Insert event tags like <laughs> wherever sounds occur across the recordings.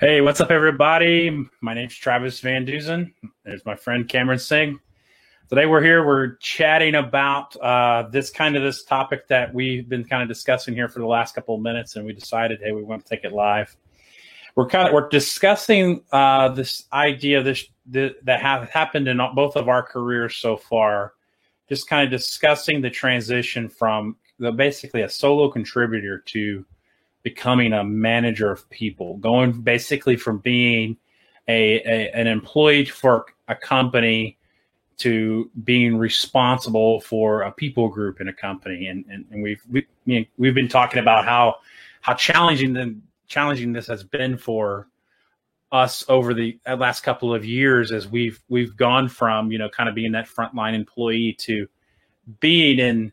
Hey, what's up, everybody? My name's Travis Van Duzen. There's my friend Cameron Singh. Today we're here. We're chatting about uh, this kind of this topic that we've been kind of discussing here for the last couple of minutes, and we decided, hey, we want to take it live. We're kind of we're discussing uh, this idea this, this that have happened in both of our careers so far. Just kind of discussing the transition from the, basically a solo contributor to becoming a manager of people, going basically from being a, a an employee for a company to being responsible for a people group in a company. And and, and we've we, we've been talking about how how challenging the challenging this has been for us over the uh, last couple of years as we've we've gone from you know kind of being that frontline employee to being in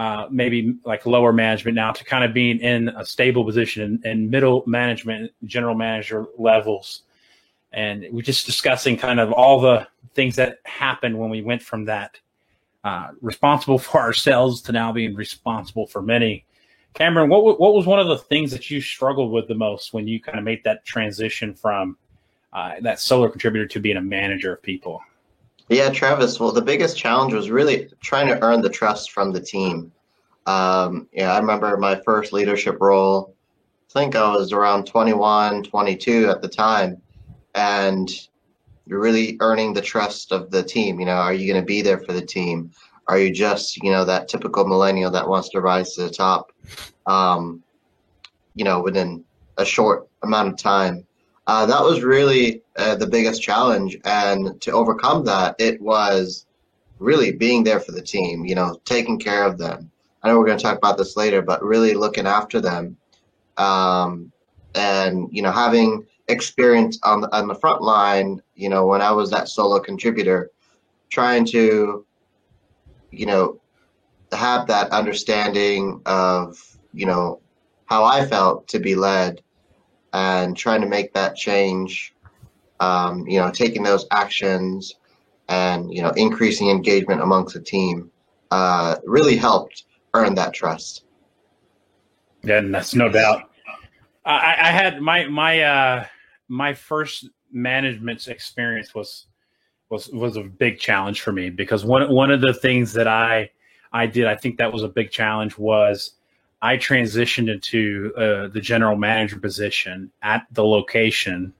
uh, maybe like lower management now to kind of being in a stable position in, in middle management, general manager levels. And we're just discussing kind of all the things that happened when we went from that uh, responsible <laughs> for ourselves to now being responsible for many. Cameron, what what was one of the things that you struggled with the most when you kind of made that transition from uh, that solo contributor to being a manager of people? Yeah, Travis. Well, the biggest challenge was really trying to earn the trust from the team. Um, yeah, I remember my first leadership role. I think I was around 21, 22 at the time. And really earning the trust of the team. You know, are you going to be there for the team? Are you just, you know, that typical millennial that wants to rise to the top, um, you know, within a short amount of time? Uh, that was really uh, the biggest challenge. And to overcome that, it was really being there for the team, you know, taking care of them. I know we're going to talk about this later, but really looking after them. Um, and, you know, having experience on the, on the front line, you know, when I was that solo contributor, trying to, you know, have that understanding of, you know, how I felt to be led and trying to make that change, um, you know, taking those actions and, you know, increasing engagement amongst the team uh, really helped earn that trust. Yeah, and that's no doubt. I, I had my my uh, my first management experience was was was a big challenge for me because one one of the things that I I did I think that was a big challenge was I transitioned into uh, the general manager position at the location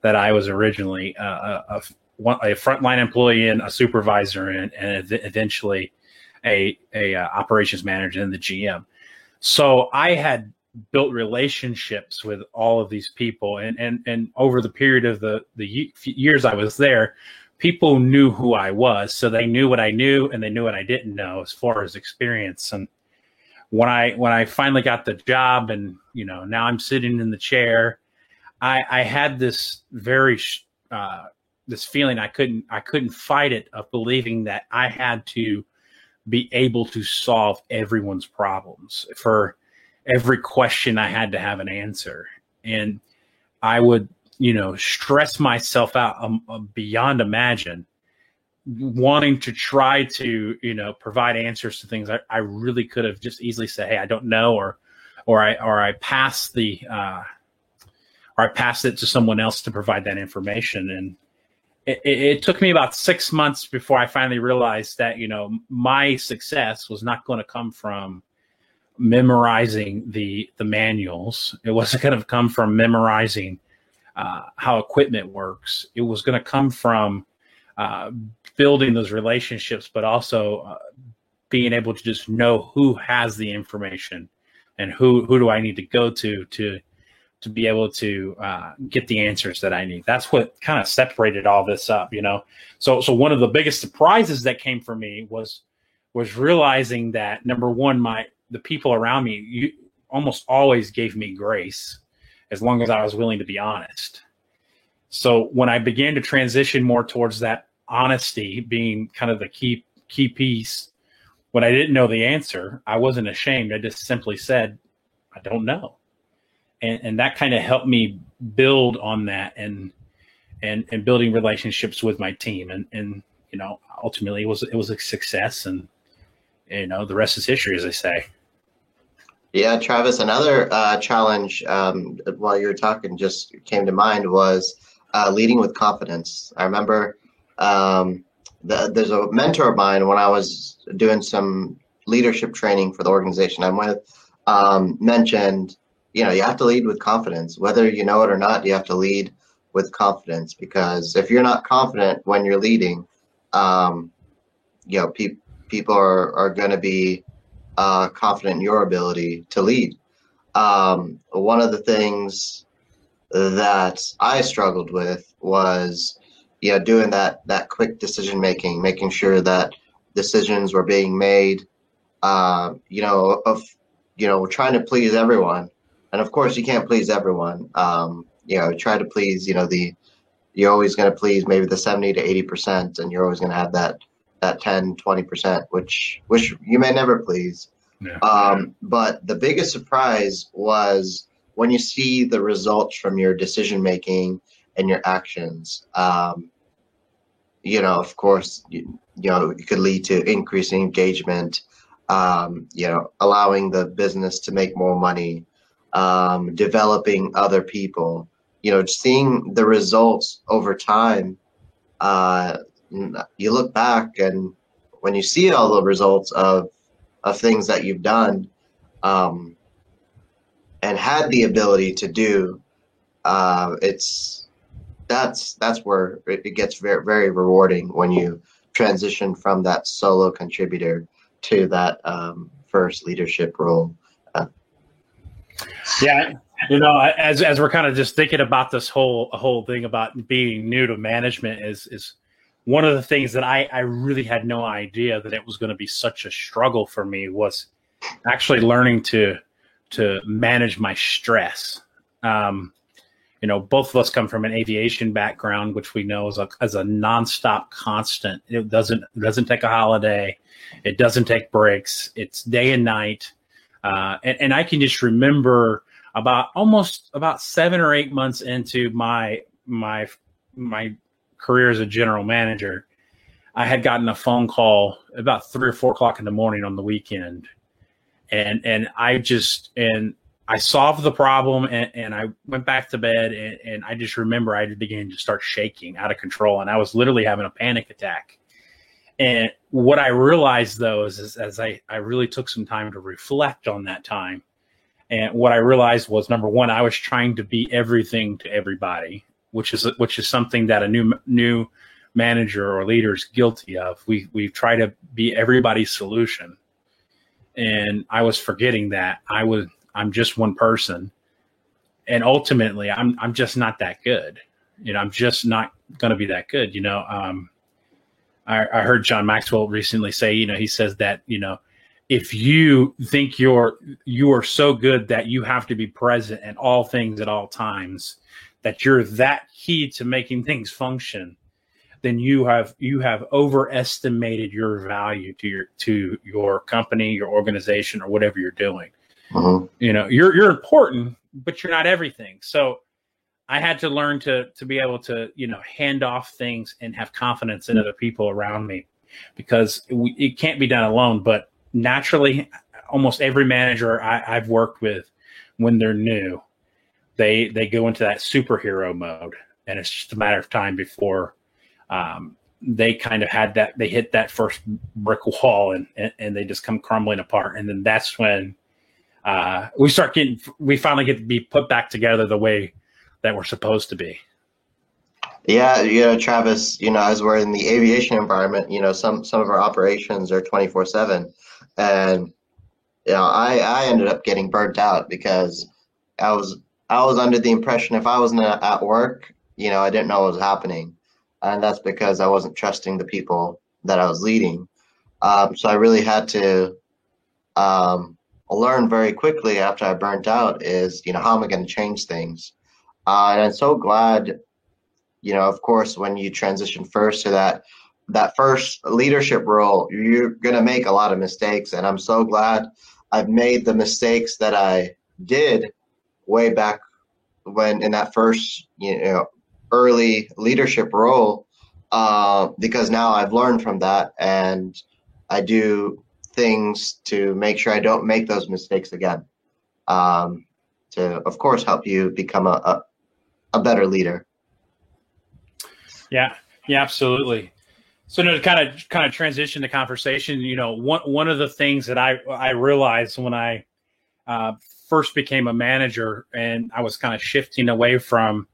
that I was originally uh, a, a, a frontline employee and a supervisor in, and eventually a a uh, operations manager and the GM. So I had built relationships with all of these people, and and and over the period of the the years I was there, people knew who I was, so they knew what I knew and they knew what I didn't know as far as experience and when I when I finally got the job and you know now I'm sitting in the chair, I I had this very uh, this feeling I couldn't I couldn't fight it of believing that I had to be able to solve everyone's problems for every question I had to have an answer. And I would you know stress myself out um, um beyond imagine wanting to try to you know provide answers to things I, I really could have just easily said hey I don't know or or I or I pass the uh, or I pass it to someone else to provide that information. And it, it, it, took me about six months before I finally realized that you know my success was not going to come from memorizing the the manuals. It wasn't going to come from memorizing uh, how equipment works. It was going to come from uh, building those relationships, but also uh, being able to just know who has the information and who who do I need to go to to to be able to uh, get the answers that I need. That's what kind of separated all this up, you know. So so one of the biggest surprises that came for me was was realizing that number one, my the people around me you almost always gave me grace as long as I was willing to be honest. So when I began to transition more towards that honesty being kind of the key key piece. When I didn't know the answer, I wasn't ashamed. I just simply said, "I don't know," and and that kind of helped me build on that and and and building relationships with my team. And and you know, ultimately, it was it was a success, and you know, the rest is history, as they say. Yeah, Travis, another uh, challenge um, while you were talking just came to mind was uh, leading with confidence. I remember um, the, there's a mentor of mine when I was doing some leadership training for the organization I'm with um, mentioned, you know, you have to lead with confidence. Whether you know it or not, you have to lead with confidence because if you're not confident when you're leading, um, you know, pe- people are, are going to be uh, confident in your ability to lead. Um, one of the things that I struggled with was, you know, doing that that quick decision making, making sure that decisions were being made, uh, you know, of you know, trying to please everyone. And of course, you can't please everyone. Um, you know, try to please, you know, the you're always going to please maybe the 70 to 80 percent, and you're always going to have that that 10, 20 percent, which which you may never please. Yeah. Um, but the biggest surprise was when you see the results from your decision making and your actions. Um, you know, of course, you, you know, it could lead to increasing engagement. Um, you know, allowing the business to make more money, um, developing other people. You know, seeing the results over time. Uh, you look back and when you see all the results of of things that you've done um, and had the ability to do, uh, it's that's that's where it gets very very rewarding when you transition from that solo contributor to that um, first leadership role. Uh, yeah, you know, as as we're kind of just thinking about this whole whole thing about being new to management is is one of the things that I, I really had no idea that it was going to be such a struggle for me was actually learning to to manage my stress. Um, you know, both of us come from an aviation background, which we know is a, as a nonstop constant. It doesn't it doesn't take a holiday, it doesn't take breaks. It's day and night, uh, and, and I can just remember about almost about seven or eight months into my my my career as a general manager, I had gotten a phone call about three or four o'clock in the morning on the weekend, and and I just and I solved the problem and, and I went back to bed and, and I just remember I began to start shaking out of control and I was literally having a panic attack. And what I realized though is, is as I, I really took some time to reflect on that time. And what I realized was number one, I was trying to be everything to everybody which is which is something that a new new manager or leader is guilty of. We we try to be everybody's solution, and I was forgetting that I was I'm just one person, and ultimately I'm I'm just not that good. You know, I'm just not going to be that good. You know, um, I, I heard John Maxwell recently say, you know, he says that you know if you think you're you are so good that you have to be present at all things at all times that you're that key to making things function, then you have you have overestimated your value to your to your company, your organization, or whatever you're doing. Mm-hmm. You know, you're you're important, but you're not everything. So I had to learn to to be able to you know hand off things and have confidence in other people around me because it, it can't be done alone. But naturally, almost every manager I, I've worked with, when they're new, they they go into that superhero mode, and it's just a matter of time before um, they kind of had that they hit that first brick wall and, and, and they just come crumbling apart, and then that's when uh, we start getting we finally get to be put back together the way that we're supposed to be. Yeah, you know, Travis, you know, as we're in the aviation environment, you know, some some of our operations are twenty four seven, and you know, I I ended up getting burnt out because I was I was under the impression if I wasn't at work, you know, I didn't know what was happening. And that's because I wasn't trusting the people that I was leading. Um, so I really had to um, learn very quickly after I burnt out is, you know, how am I going to change things? Uh, and I'm so glad, you know, of course, when you transition first to that that first leadership role, you're going to make a lot of mistakes. And I'm so glad I've made the mistakes that I did way back when in that first you know early leadership role uh, because now I've learned from that and I do things to make sure I don't make those mistakes again. um, to, of course, help you become a, a, a better leader. Yeah, yeah, absolutely. So to kind of kind of transition the conversation, you know, one one of the things that I I realized when I uh, first became a manager and I was kind of shifting away from,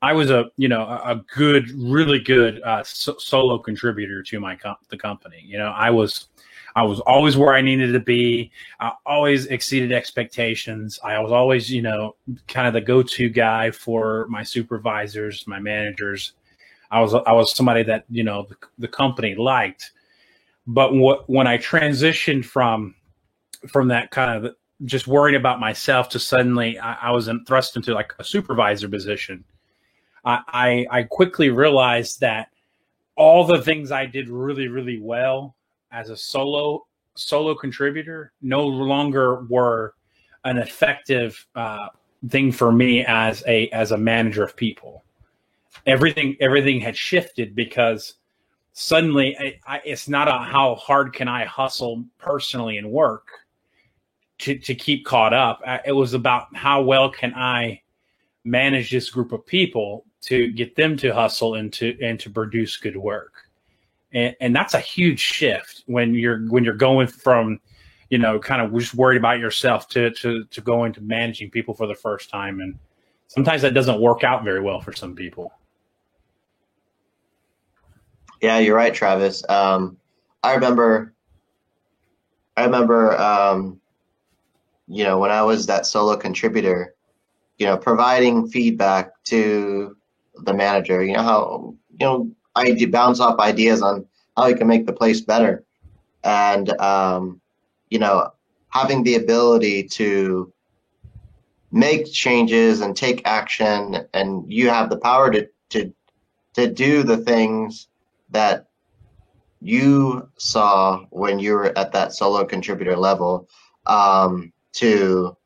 I was a you know a, good, really good uh, so, solo contributor to my the company. You know, I was I was always where I needed to be. I always exceeded expectations. I was always you know kind of the go to guy for my supervisors, my managers I was I was somebody that you know the, the company liked, but what when I transitioned from from that kind of just worrying about myself to suddenly I, I was thrust into like a supervisor position, I, I I quickly realized that all the things I did really really well as a solo solo contributor no longer were an effective uh, thing for me as a as a manager of people everything everything had shifted because suddenly I, I, it's not a how hard can I hustle personally and work to, to keep caught up. It was about how well can I manage this group of people to get them to hustle and to and to produce good work. And, and that's a huge shift when you're when you're going from you know kind of just worried about yourself to to to going to managing people for the first time and sometimes that doesn't work out very well for some people yeah, you're right, Travis. Um, I remember, I remember, um, you know, when I was that solo contributor, you know, providing feedback to the manager. You know how you know I bounce off ideas on how you can make the place better, and um, you know, having the ability to make changes and take action, and you have the power to to to do the things that you saw when you were at that solo contributor level um, to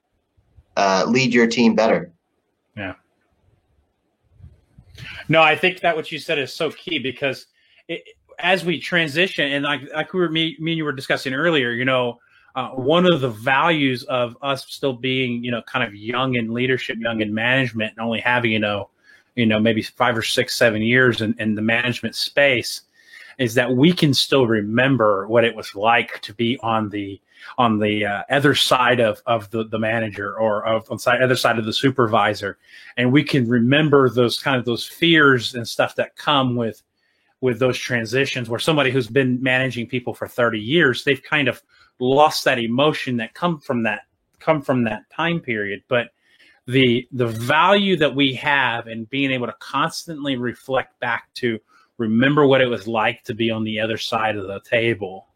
uh, lead your team better? Yeah. No, I think that what you said is so key because it, as we transition, and like like we were me, me and you were discussing earlier, you know, uh, one of the values of us still being, you know, kind of young in leadership, young in management, and only having, you know, you know maybe five or six seven years in, in the management space is that we can still remember what it was like to be on the on the uh, other side of, of the, the manager or of on the other side of the supervisor. And we can remember those kind of those fears and stuff that come with with those transitions where somebody who's been managing people for 30 years they've kind of lost that emotion that come from that come from that time period. But the the value that we have in being able to constantly reflect back to remember what it was like to be on the other side of the table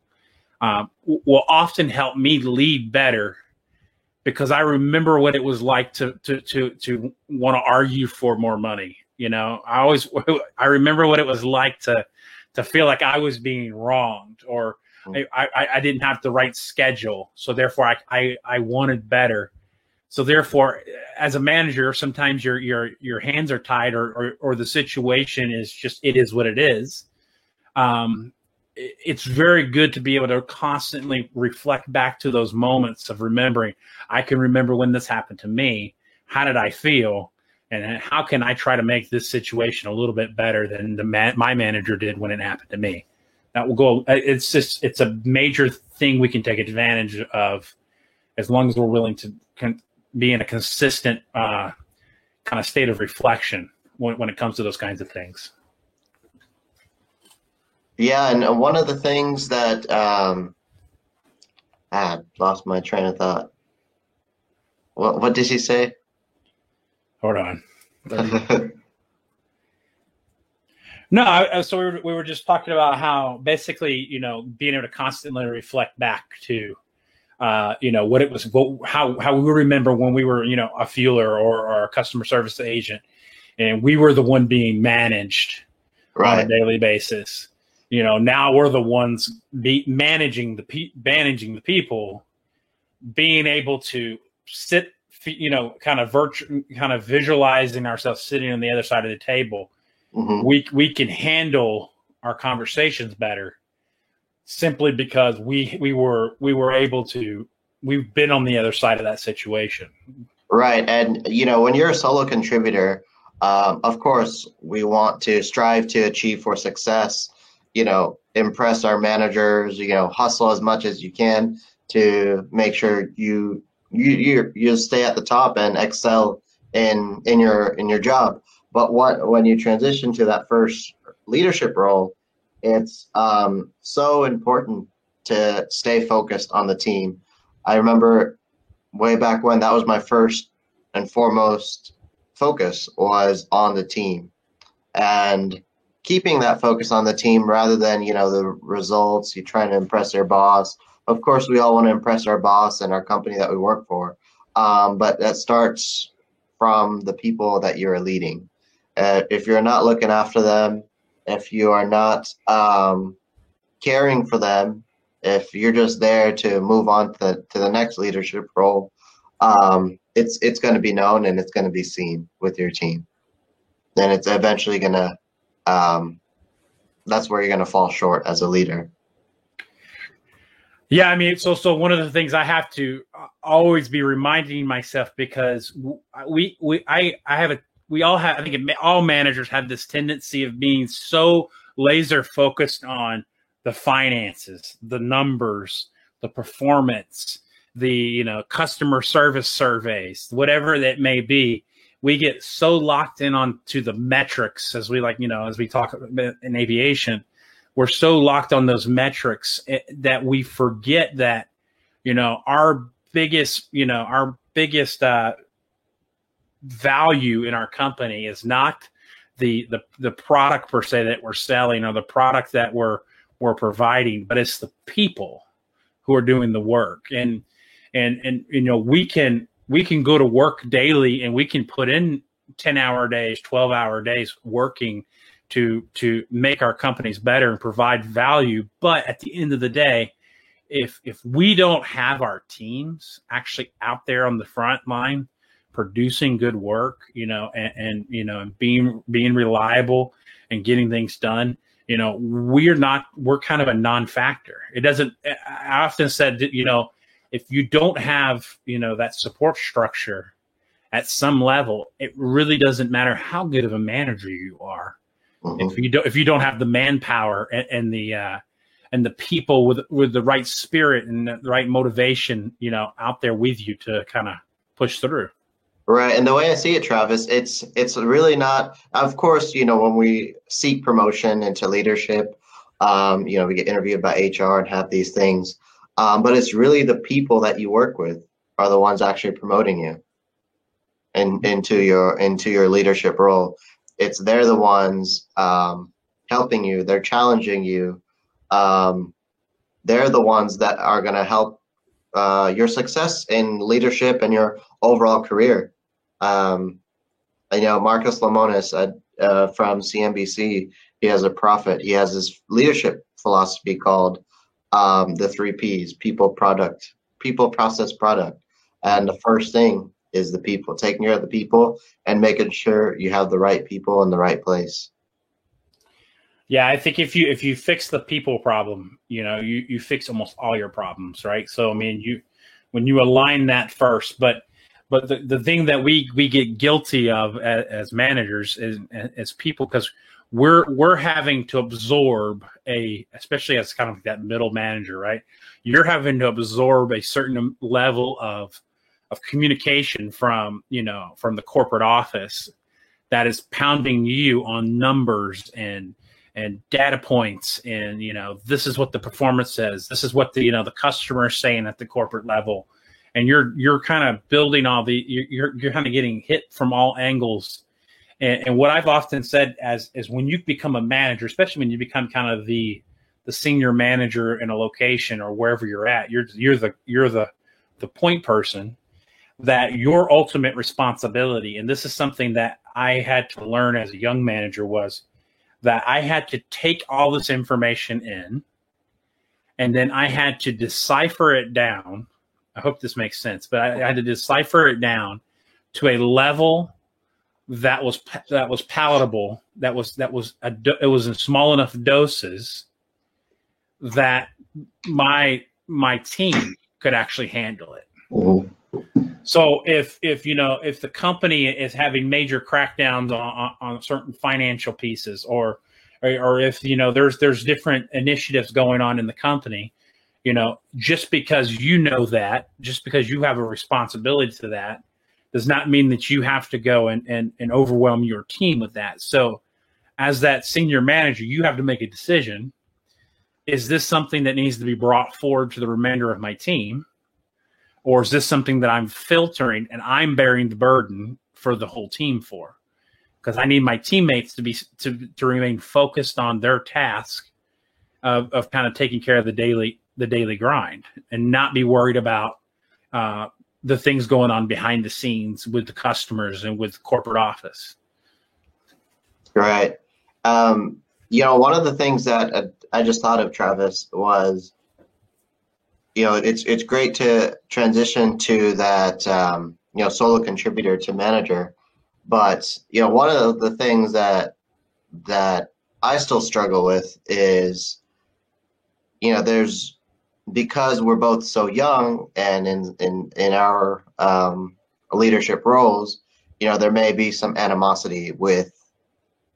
um, will often help me lead better because I remember what it was like to to to to want to argue for more money. You know, I always <laughs> I remember what it was like to to feel like I was being wronged or mm. I, I, I didn't have the right schedule, so therefore I, I I wanted better. So therefore, as a manager, sometimes your your your hands are tied, or or, or the situation is just it is what it is. Um, it's very good to be able to constantly reflect back to those moments of remembering. I can remember when this happened to me. How did I feel? And how can I try to make this situation a little bit better than the my manager did when it happened to me? That will go. It's just it's a major thing we can take advantage of as long as we're willing to be in a consistent uh, kind of state of reflection when, when it comes to those kinds of things. Yeah, and one of the things that um, I lost my train of thought. What what did he say? Hold on. <laughs> no, so we were, we were just talking about how basically, you know, being able to constantly reflect back to uh, you know what it was what, how how we remember when we were you know a fueler or, or a customer service agent and we were the one being managed right. on a daily basis you know now we're the ones be managing the pe- managing the people being able to sit you know kind of virtual kind of visualizing ourselves sitting on the other side of the table mm-hmm. we we can handle our conversations better simply because we we were we were able to we've been on the other side of that situation. Right, and you know when you're a solo contributor, um, of course we want to strive to achieve for success. You know, impress our managers. You know, hustle as much as you can to make sure you you you you stay at the top and excel in in your in your job. But what when you transition to that first leadership role, it's um, so important to stay focused on the team. I remember way back when that was my first and foremost focus was on the team and keeping that focus on the team rather than you know the results You're trying to impress your boss. Of course we all want to impress our boss and our company that we work for um, but that starts from the people that you're leading. Uh, if you're not looking after them if you are not um, caring for them if you're just there to move on to the, to the next leadership role um, it's it's going to be known and it's going to be seen with your team. Then it's eventually going to um, that's where you're going to fall short as a leader yeah, I mean, so so one of the things I have to uh, always be reminding myself because we we I I have a we all have I think it, all managers have this tendency of being so laser focused on the finances, the numbers, the performance, the you know customer service surveys, whatever that may be. We get so locked in on to the metrics as we like, you know, as we talk in aviation we're so locked on those metrics eh, that we forget that you know our biggest you know our biggest uh, value in our company is not the the the product per se that we're selling or the product that we're we're providing but it's the people who are doing the work. And and and you know we can we can go to work daily and we can put in 10 hour days 12 hour days working to to make our companies better and provide value. But at the end of the day, if if we don't have our teams actually out there on the front line producing good work, you know, and, and you know, being being reliable and getting things done, you know, we're not we're kind of a non-factor. It doesn't. I often said, you know, if you don't have you know that support structure at some level, it really doesn't matter how good of a manager you are Mm-hmm. If you don't, if you don't have the manpower and, and the uh, and the people with with the right spirit and the right motivation, you know, out there with you to kind of push through. Right, and the way I see it, Travis, it's it's really not. Of course, you know, when we seek promotion into leadership, um, you know, we get interviewed by HR and have these things, um, but it's really the people that you work with are the ones actually promoting you, into your into your leadership role. It's they're the ones um, helping you. They're challenging you. Um, they're the ones that are going to help uh, your success in leadership and your overall career. Um, you know marcus lemonis uh, uh, from cnbc he has a Profit. He has his leadership philosophy called um, the three p's people product people process product and the first thing is the people, taking care of the people and making sure you have the right people in the right place. Yeah, I think if you if you fix the people problem, you know, you you fix almost all your problems, right? So I mean, you when you align that first, but but the, the thing that we we get guilty of as, as managers is as people because we're we're having to absorb a especially as kind of that middle manager, right? You're having to absorb a certain level of of communication from you know from the corporate office that is pounding you on numbers and and data points and you know this is what the performance says this is what the you know the customer is saying at the corporate level and you're you're kind of building all the you're you're kind of getting hit from all angles and, and what i've often said as is when you become a manager especially when you become kind of the the senior manager in a location or wherever you're at you're you're the you're the the point person that your ultimate responsibility, and this is something that I had to learn as a young manager, was that I had to take all this information in and then I had to decipher it down. I hope this makes sense, but I, I had to decipher it down to a level that was that was palatable. That was that was a, it was in small enough doses that my my team could actually handle it. Mm-hmm. So if if you know if the company is having major crackdowns on, on certain financial pieces, or, or or if you know there's there's different initiatives going on in the company, you know, just because you know that, just because you have a responsibility to that, does not mean that you have to go and and, and overwhelm your team with that. So as that senior manager, you have to make a decision. Is this something that needs to be brought forward to the remainder of my team? or is this something that I'm filtering and I'm bearing the burden for the whole team for? Because I need my teammates to be to, to remain focused on their task of, of kind of taking care of the daily the daily grind and not be worried about uh, the things going on behind the scenes with the customers and with corporate office. Right. Um, you know, one of the things that I just thought of, Travis, was you know, it's it's great to transition to that um, you know solo contributor to manager, but you know one of the things that that I still struggle with is you know there's because we're both so young and in in in our um, leadership roles, you know there may be some animosity with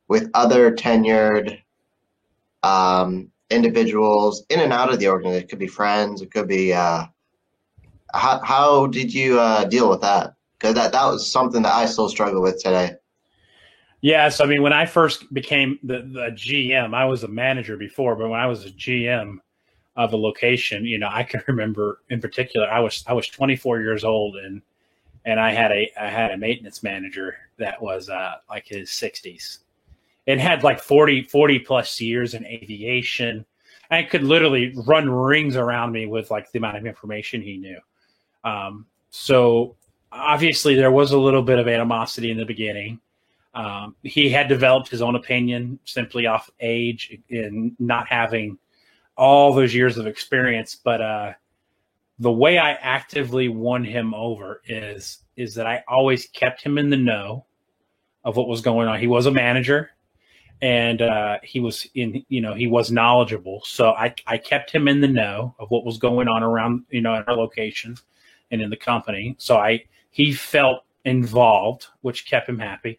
with other tenured um, individuals in and out of the organization. It could be friends. It could be. Uh, how how did you uh, deal with that? Because that that was something that I still struggle with today. Yes, I mean when I first became the, the GM, I was a manager before, but when I was a GM of a location, you know, I can remember in particular, I was I was 24 years old and and I had a I had a maintenance manager that was uh, like his 60s, and had like 40, 40 plus years in aviation. and could literally run rings around me with like the amount of information he knew. Um, so obviously there was a little bit of animosity in the beginning. Um, he had developed his own opinion simply off age and not having all those years of experience. But uh, the way I actively won him over is is that I always kept him in the know of what was going on. He was a manager and uh, he was in you know he was knowledgeable so I, I kept him in the know of what was going on around you know at our location and in the company so i he felt involved which kept him happy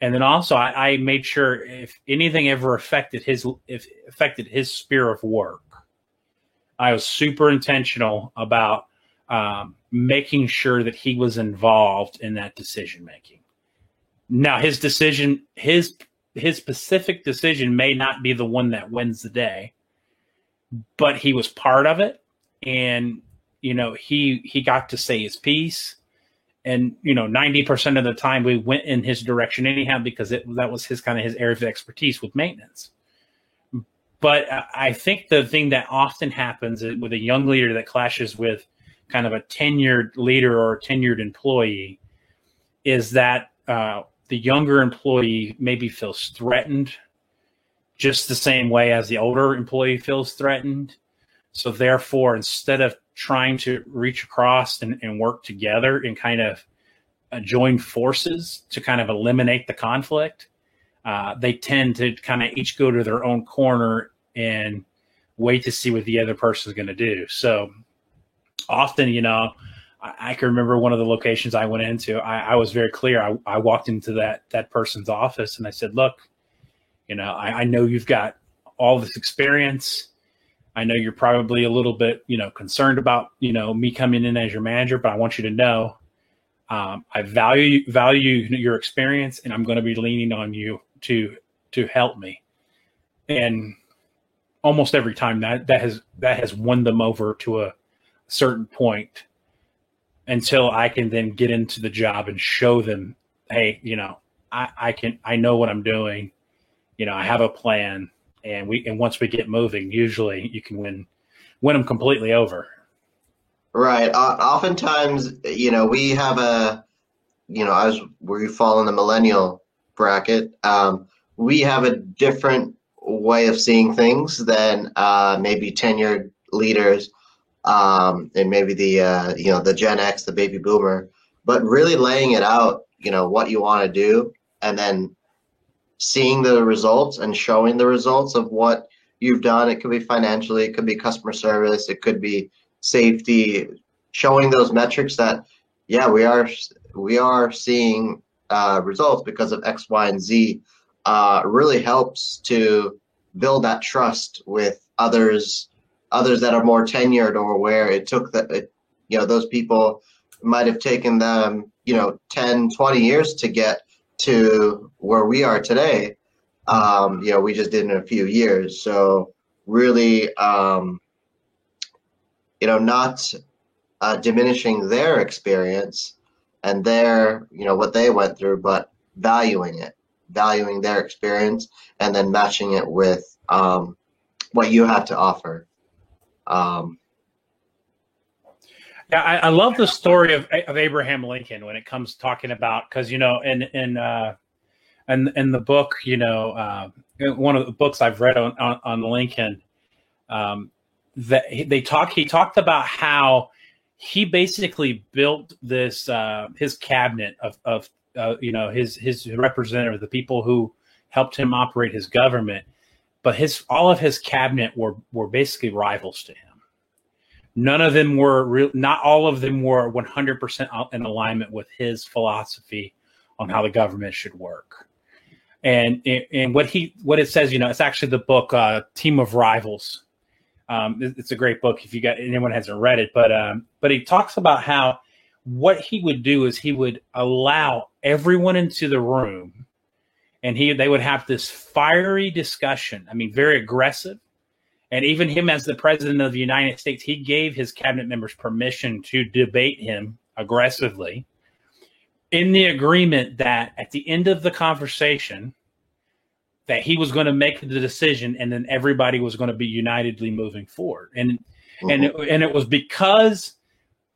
and then also I, I made sure if anything ever affected his if affected his sphere of work i was super intentional about um, making sure that he was involved in that decision making now his decision his his specific decision may not be the one that wins the day, but he was part of it, and you know he he got to say his piece, and you know ninety percent of the time we went in his direction anyhow because it that was his kind of his area of expertise with maintenance. But I think the thing that often happens with a young leader that clashes with kind of a tenured leader or a tenured employee is that uh, the younger employee maybe feels threatened just the same way as the older employee feels threatened. So therefore, instead of trying to reach across and, and work together and kind of uh, join forces to kind of eliminate the conflict, uh, they tend to kind of each go to their own corner and wait to see what the other person is going to do. So often, you know, I, can remember one of the locations I went into. I, I was very clear. I, I, walked into that that person's office and I said, "Look, you know, I, I know you've got all this experience. I know you're probably a little bit, you know, concerned about, you know, me coming in as your manager, but I want you to know um, I value value your experience, and I'm going to be leaning on you to to help me. And almost every time that that has that has won them over to a certain point until I can then get into the job and show them, hey, you know, I, I can I know what I'm doing. You know, I have a plan, and we and once we get moving, usually you can win win them completely over. Right. Uh, oftentimes, you know, we have a, you know, as we fall in the millennial bracket, um, we have a different way of seeing things than uh, maybe tenured leaders um, and maybe the uh, you know the Gen X, the baby boomer, but really laying it out, you know, what you want to do, and then seeing the results and showing the results of what you've done. It could be financially, it could be customer service, it could be safety, showing those metrics that yeah we are we are seeing uh, results because of X, Y, and Z uh, really helps to build that trust with others others that are more tenured or where it took that you know those people might have taken them you know 10 20 years to get to where we are today um, you know we just did in a few years. So really um, you know not uh, diminishing their experience and their you know what they went through but valuing it valuing their experience and then matching it with um, what you have to offer. Um, yeah, I, I, love the story of, of Abraham Lincoln when it comes talking about because you know in in uh, in in the book you know uh, one of the books I've read on on, on Lincoln um, that they talk he talked about how he basically built this uh, his cabinet of of uh, you know his his representative the people who helped him operate his government but his all of his cabinet were were basically rivals to him none of them were real not all of them were 100% in alignment with his philosophy on how the government should work. And and what he what it says you know it's actually the book uh, team of rivals. Um, it's a great book if you got anyone hasn't read it but um, but he talks about how what he would do is he would allow everyone into the room and he they would have this fiery discussion. I mean very aggressive and even him, as the president of the United States, he gave his cabinet members permission to debate him aggressively in the agreement that at the end of the conversation, that he was going to make the decision and then everybody was going to be unitedly moving forward. And mm-hmm. and it, and it was because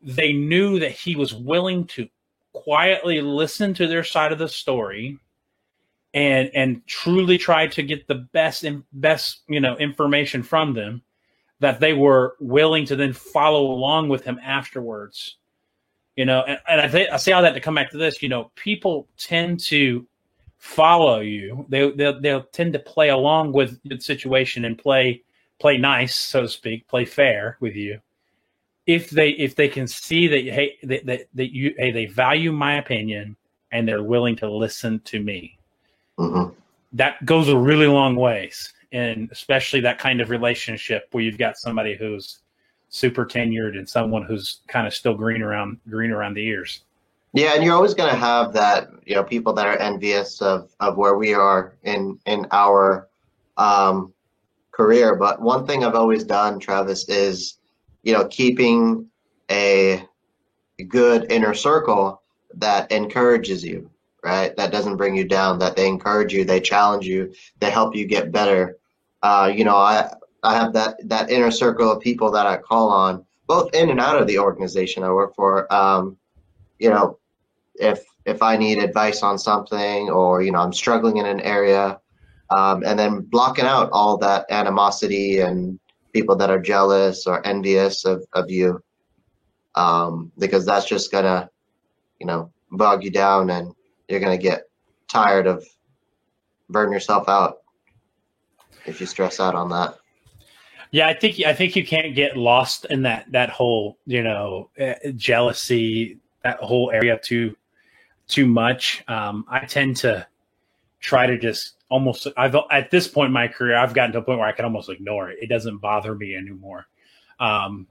they knew that he was willing to quietly listen to their side of the story and and truly tried to get the best and best you know information from them that they were willing to then follow along with him afterwards. You know and, and I, th- I say all that to come back to this you know people tend to follow you. They they'll, they'll tend to play along with the situation and play play nice so to speak play fair with you. If they if they can see that hey that, that, that you hey they value my opinion and they're willing to listen to me Mm-hmm. That goes a really long ways, and especially that kind of relationship where you've got somebody who's super tenured and someone who's kind of still green around green around the ears. Yeah, and you're always going to have that, you know, people that are envious of of where we are in in our um, career. But one thing I've always done, Travis, is you know keeping a good inner circle that encourages you right? That doesn't bring you down. That they encourage you, they challenge you, they help you get better. Uh, you know, I I have that that inner circle of people that I call on, both in and out of the organization I work for. Um, you know, if if I need advice on something, or you know, I'm struggling in an area, um, and then blocking out all that animosity and people that are jealous or envious of of you, um, because that's just gonna, you know, bog you down and you're going to get tired of burn yourself out if you stress out on that. Yeah, I think I think you can't get lost in that that whole you know eh, jealousy that whole area too too much. Um, I tend to try to just almost I've at this point in my career I've gotten to a point where I can almost ignore it. It doesn't bother me anymore. Um,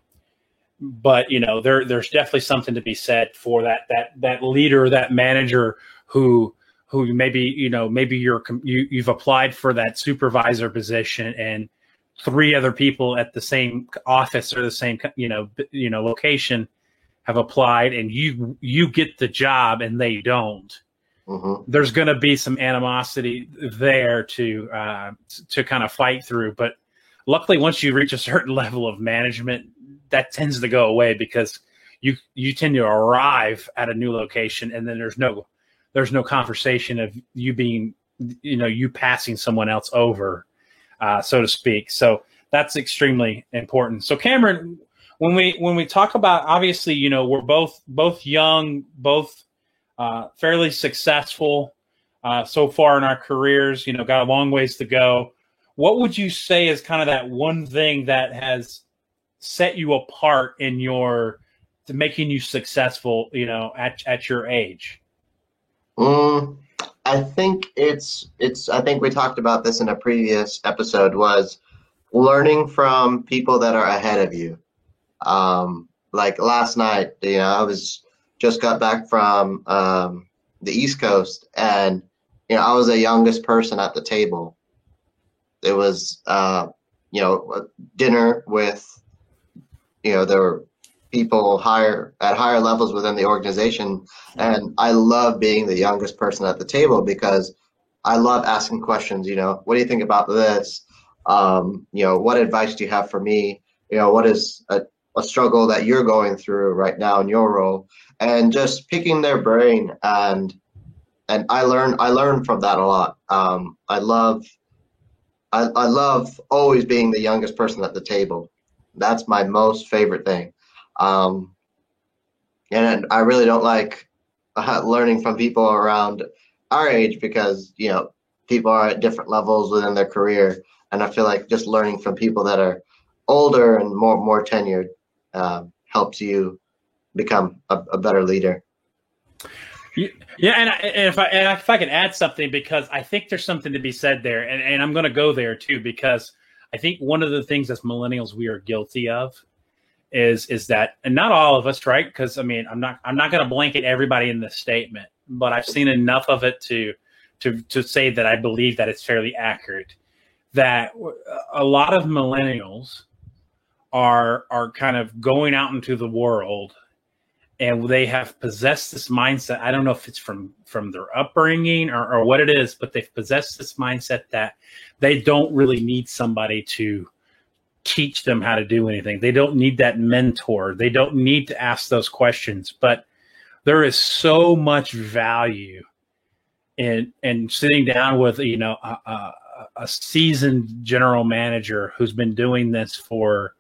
but you know there there's definitely something to be said for that that that leader that manager who who maybe you know maybe you're you, you've applied for that supervisor position and three other people at the same office or the same you know you know location have applied and you you get the job and they don't mm-hmm. there's going to be some animosity there to uh, to kind of fight through but luckily once you reach a certain <laughs> level of management that tends to go away because you you tend to arrive at a new location and then there's no there's no conversation of you being, you know, you passing someone else over, uh, so to speak. So that's extremely important. So Cameron, when we when we talk about obviously, you know, we're both both young, both uh, fairly successful uh, so far in our careers. You know, got a long ways to go. What would you say is kind of that one thing that has set you apart in your making you successful, you know, at at your age? Mm, I think it's it's. I think we talked about this in a previous episode. Was learning from people that are ahead of you. Um, like last night, you know, I was just got back from um, the East Coast, and you know, I was the youngest person at the table. It was, uh, you know, dinner with, you know, there were people higher at higher levels within the organization, and I love being the youngest person at the table because I love asking questions. You know, what do you think about this? Um, you know, what advice do you have for me? You know, what is a, a struggle that you're going through right now in your role? And just picking their brain and and I learn I learn from that a lot. Um, I love I, I love always being the youngest person at the table. That's my most favorite thing. Um, and I really don't like uh, <laughs> learning from people around our age because you know people are at different levels within their career, and I feel like just learning from people that are older and more more tenured uh, helps you become a, a better leader. Yeah, and, and if I and if I can add something because I think there's something to be said there, and, and I'm going to go there too because I think one of the things as millennials we are guilty of is is that, and not all of us, right? Because I mean, I'm not I'm not going to blanket everybody in this statement, but I've seen enough of it to to to say that I believe that it's fairly accurate. That a lot of millennials are are kind of going out into the world and they have possessed this mindset i don't know if it's from from their upbringing or, or what it is but they've possessed this mindset that they don't really need somebody to teach them how to do anything they don't need that mentor they don't need to ask those questions but there is so much value in in sitting down with you know a, a, seasoned general manager who's been doing this for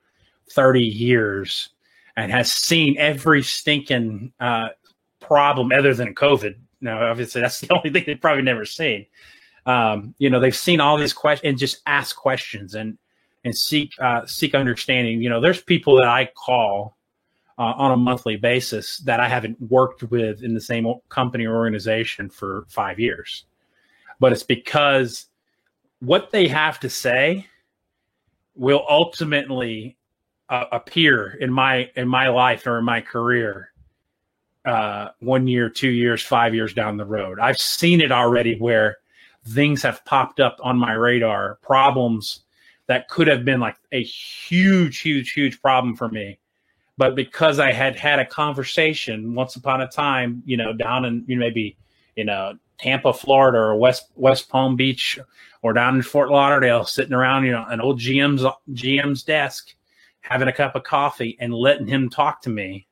30 years and has seen every stinking uh, problem other than COVID. Now, obviously, that's <laughs> the only thing they've probably never seen. Um, you know, they've seen all these questions and just ask questions and and seek uh, seek understanding. You know, there's people that I call uh, on a monthly basis that I haven't worked with in the same company or organization for five years, but it's because what they have to say will ultimately uh, appear in my in my life or in my career uh, one year, two years, five years down the road. I've seen it already where things have popped up on my radar, problems that could have been like a huge, huge, huge problem for me. But because I had had a conversation once upon a time, you know, down in you know, maybe, you know, Tampa, Florida, or West West Palm Beach, or down in Fort Lauderdale, sitting around, you know, an old GM's GM's desk, having a cup of coffee and letting him talk to me,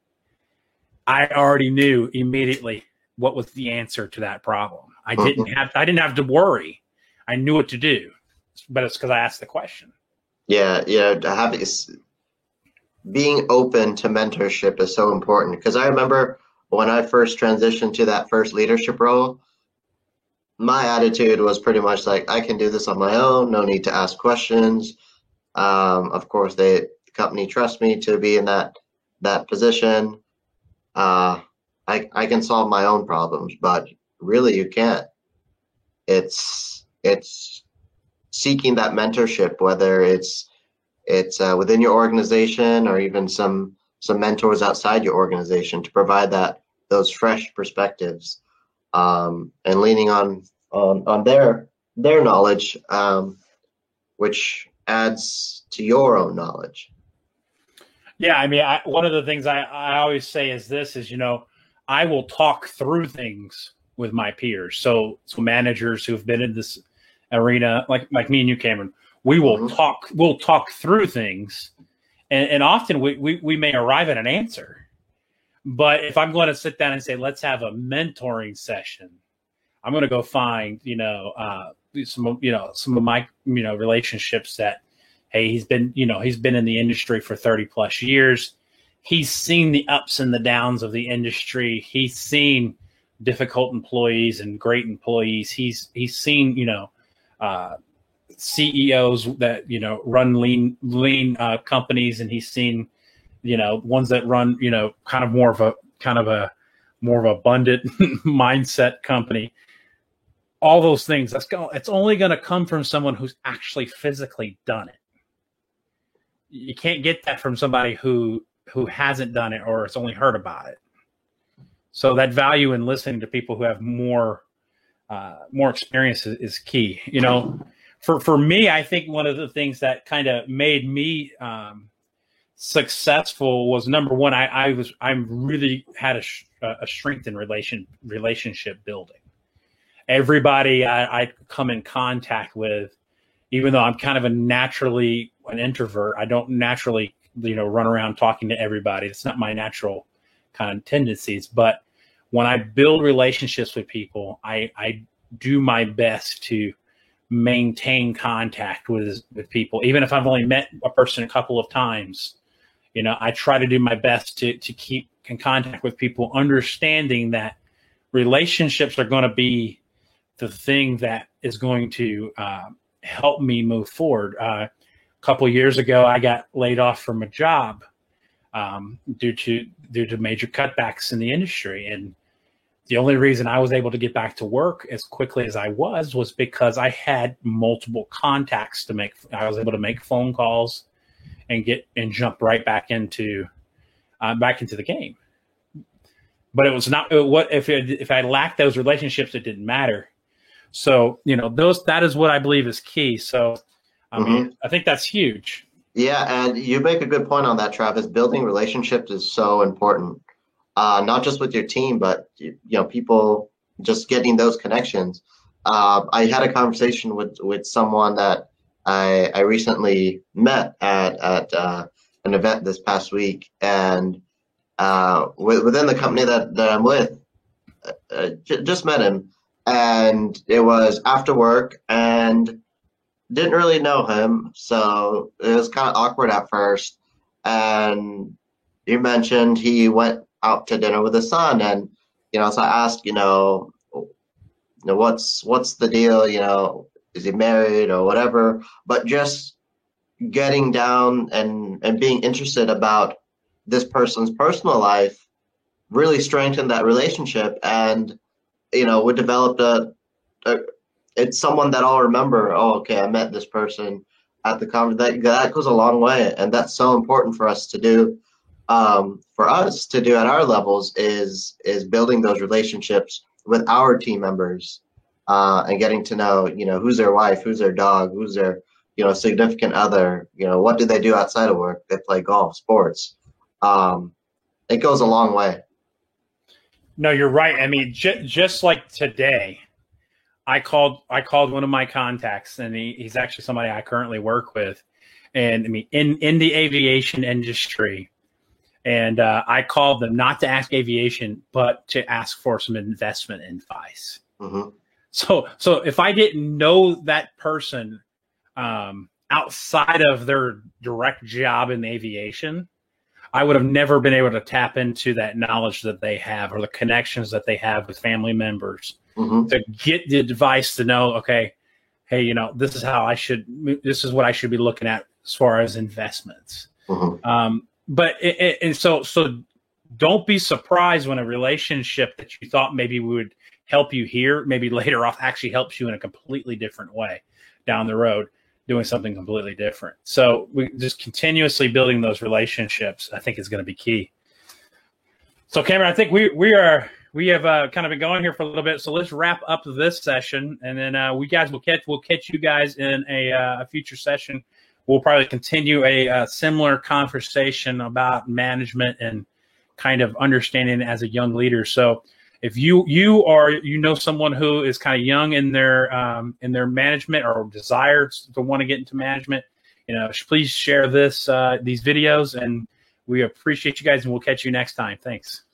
I already knew immediately what was the answer to that problem. I mm-hmm. didn't have I didn't have to worry. I knew what to do, but it's because I asked the question. Yeah, yeah. Having being open to mentorship is so important because I remember when I first transitioned to that first leadership role, my attitude was pretty much like I can do this on my own. No need to ask questions. Um, of course, they company trusts me to be in that that position. Uh, I I can solve my own problems, but really you can't. It's it's seeking that mentorship, whether it's it's uh, within your organization or even some some mentors outside your organization to provide that those fresh perspectives um, and leaning on on on their their knowledge, um, which adds to your own knowledge. Yeah, I mean, I, one of the things I, I always say is this: is you know, I will talk through things with my peers. So, so managers who have been in this arena, like like me and you, Cameron, we will mm-hmm. talk. We'll talk through things, and, and often we, we we may arrive at an answer. But if I'm going to sit down and say, let's have a mentoring session, I'm going to go find you know uh, some you know some of my you know relationships that hey, he's been, you know, he's been in the industry for 30 plus years. He's seen the ups and the downs of the industry. He's seen difficult employees and great employees. He's he's seen, you know, uh, CEOs that you know run lean lean uh, companies, and he's seen you know, ones that run, you know, kind of more of a kind of a more of a abundant <laughs> mindset company. All those things. That's going. It's only going to come from someone who's actually physically done it. You can't get that from somebody who who hasn't done it or has only heard about it. So that value in listening to people who have more uh, more experience is, is, key. You know, for for me, I think one of the things that kind of made me um, successful was number one. I, I was I'm really had a, a strength in relation relationship building. Everybody I, I come in contact with, even though I'm kind of a naturally an introvert, I don't naturally you know run around talking to everybody. It's not my natural kind of tendencies, but when I build relationships with people, I, I do my best to maintain contact with with people, even if I've only met a person a couple of times. You know, I try to do my best to to keep in contact with people, understanding that relationships are going to be the thing that is going to uh, help me move forward. Uh, a couple years ago, I got laid off from a job um, due to due to major cutbacks in the industry, and the only reason I was able to get back to work as quickly as I was was because I had multiple contacts to make. I was able to make phone calls and get and jump right back into uh, back into the game. But it was not what if it, if I lacked those relationships, it didn't matter. So you know those that is what I believe is key. So I mean mm-hmm. I think that's huge. Yeah, and you make a good point on that, Travis. Building relationships is so important uh, not just with your team, but you know, people just getting those connections. Uh, I had a conversation with with someone that I, I recently met at at uh, an event this past week, and uh, within the company that, that I'm with, uh, uh, j- just met him, and it was after work, and didn't really know him, so it was kind of awkward at first. And you mentioned he went out to dinner with his son, and you know, so I asked, you know, you know, what's what's the deal? You know, is he married or whatever? But just getting down and and being interested about this person's personal life really strengthened that relationship, and you know, we developed a, a it's someone that I'll remember. Oh, okay, I met this person at the conference. That that goes a long way, and that's so important for us to do um, for us to do at our levels is is building those relationships with our team members uh, and getting to know you know who's their wife who's their dog who's their you know significant other you know what do they do outside of work they play golf sports um, it goes a long way no you're right i mean j- just like today i called i called one of my contacts and he, he's actually somebody i currently work with and i mean in in the aviation industry and uh, I called them not to ask aviation, but to ask for some investment advice. Mm-hmm. So, so if I didn't know that person um, outside of their direct job in aviation, I would have never been able to tap into that knowledge that they have or the connections that they have with family members mm-hmm. to get the advice to know, okay, hey, you know, this is how I should, this is what I should be looking at as far as investments. Mm-hmm. Um, but it, it, and so so don't be surprised when a relationship that you thought maybe would help you here maybe later off actually helps you in a completely different way down the road doing something completely different so we just continuously building those relationships i think is going to be key so cameron i think we we are we have uh, kind of been going here for a little bit so let's wrap up this session and then uh, we guys will catch we'll catch you guys in a, uh, a future session we'll probably continue a, a, similar conversation about management and kind of understanding as a young leader. So if you you are you know someone who is kind of young in their um, in their management or desires to want to get into management, you know, please share this uh, these videos and we appreciate you guys and we'll catch you next time. Thanks.